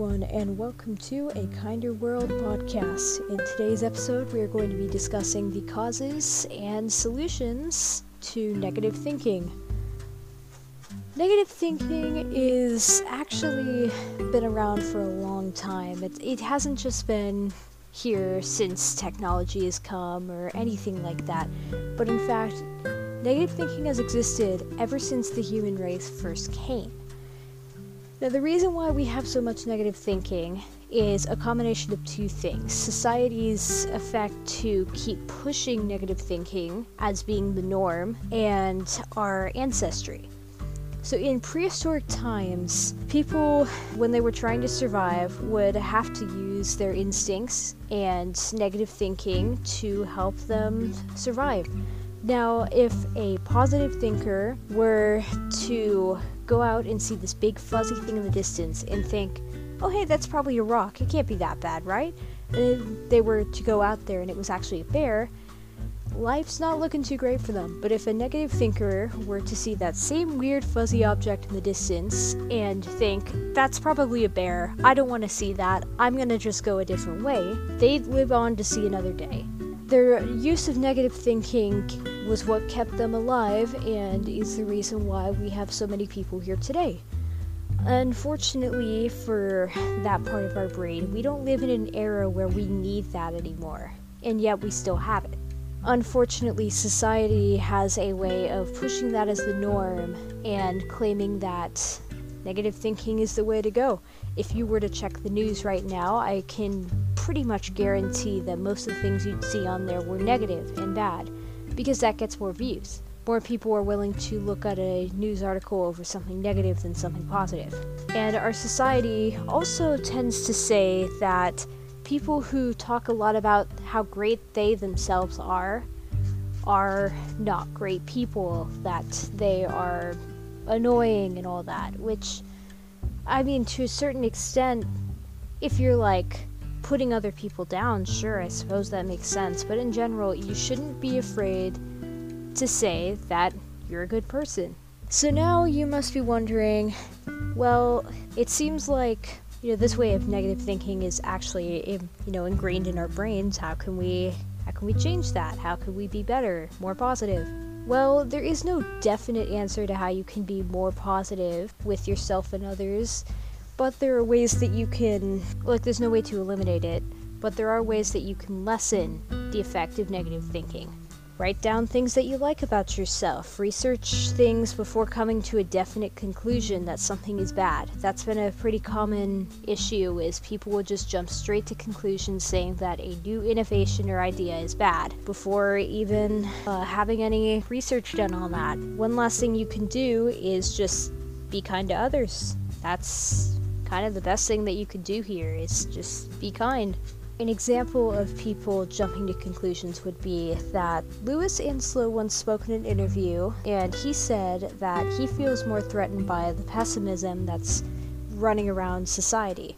everyone, and welcome to a Kinder World podcast. In today's episode, we are going to be discussing the causes and solutions to negative thinking. Negative thinking is actually been around for a long time. It, it hasn't just been here since technology has come or anything like that, but in fact, negative thinking has existed ever since the human race first came. Now, the reason why we have so much negative thinking is a combination of two things society's effect to keep pushing negative thinking as being the norm, and our ancestry. So, in prehistoric times, people, when they were trying to survive, would have to use their instincts and negative thinking to help them survive. Now, if a positive thinker were to go out and see this big fuzzy thing in the distance and think, oh, hey, that's probably a rock. It can't be that bad, right? And they were to go out there and it was actually a bear, life's not looking too great for them. But if a negative thinker were to see that same weird fuzzy object in the distance and think, that's probably a bear, I don't want to see that, I'm gonna just go a different way, they'd live on to see another day. Their use of negative thinking was what kept them alive and is the reason why we have so many people here today. Unfortunately, for that part of our brain, we don't live in an era where we need that anymore, and yet we still have it. Unfortunately, society has a way of pushing that as the norm and claiming that negative thinking is the way to go. If you were to check the news right now, I can pretty much guarantee that most of the things you'd see on there were negative and bad because that gets more views. More people are willing to look at a news article over something negative than something positive. And our society also tends to say that people who talk a lot about how great they themselves are are not great people, that they are annoying and all that, which, I mean, to a certain extent, if you're like putting other people down, sure, I suppose that makes sense. But in general, you shouldn't be afraid to say that you're a good person. So now you must be wondering well, it seems like you know this way of negative thinking is actually you know ingrained in our brains how can we how can we change that how can we be better more positive well there is no definite answer to how you can be more positive with yourself and others but there are ways that you can, like, there's no way to eliminate it, but there are ways that you can lessen the effect of negative thinking. Write down things that you like about yourself. Research things before coming to a definite conclusion that something is bad. That's been a pretty common issue is people will just jump straight to conclusions saying that a new innovation or idea is bad before even uh, having any research done on that. One last thing you can do is just be kind to others. That's kind of the best thing that you could do here is just be kind. An example of people jumping to conclusions would be that Louis Anslow once spoke in an interview, and he said that he feels more threatened by the pessimism that's running around society.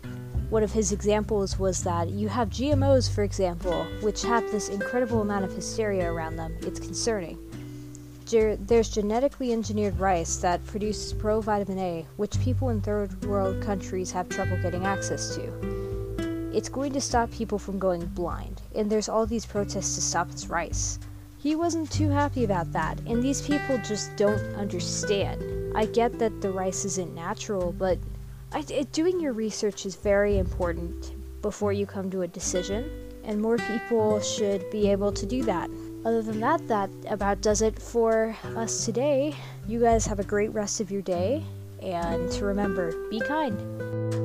One of his examples was that you have GMOs, for example, which have this incredible amount of hysteria around them. It's concerning there's genetically engineered rice that produces provitamin A, which people in third world countries have trouble getting access to. It's going to stop people from going blind, and there's all these protests to stop this rice. He wasn't too happy about that, and these people just don't understand. I get that the rice isn't natural, but I, it, doing your research is very important before you come to a decision, and more people should be able to do that. Other than that, that about does it for us today. You guys have a great rest of your day, and remember, be kind.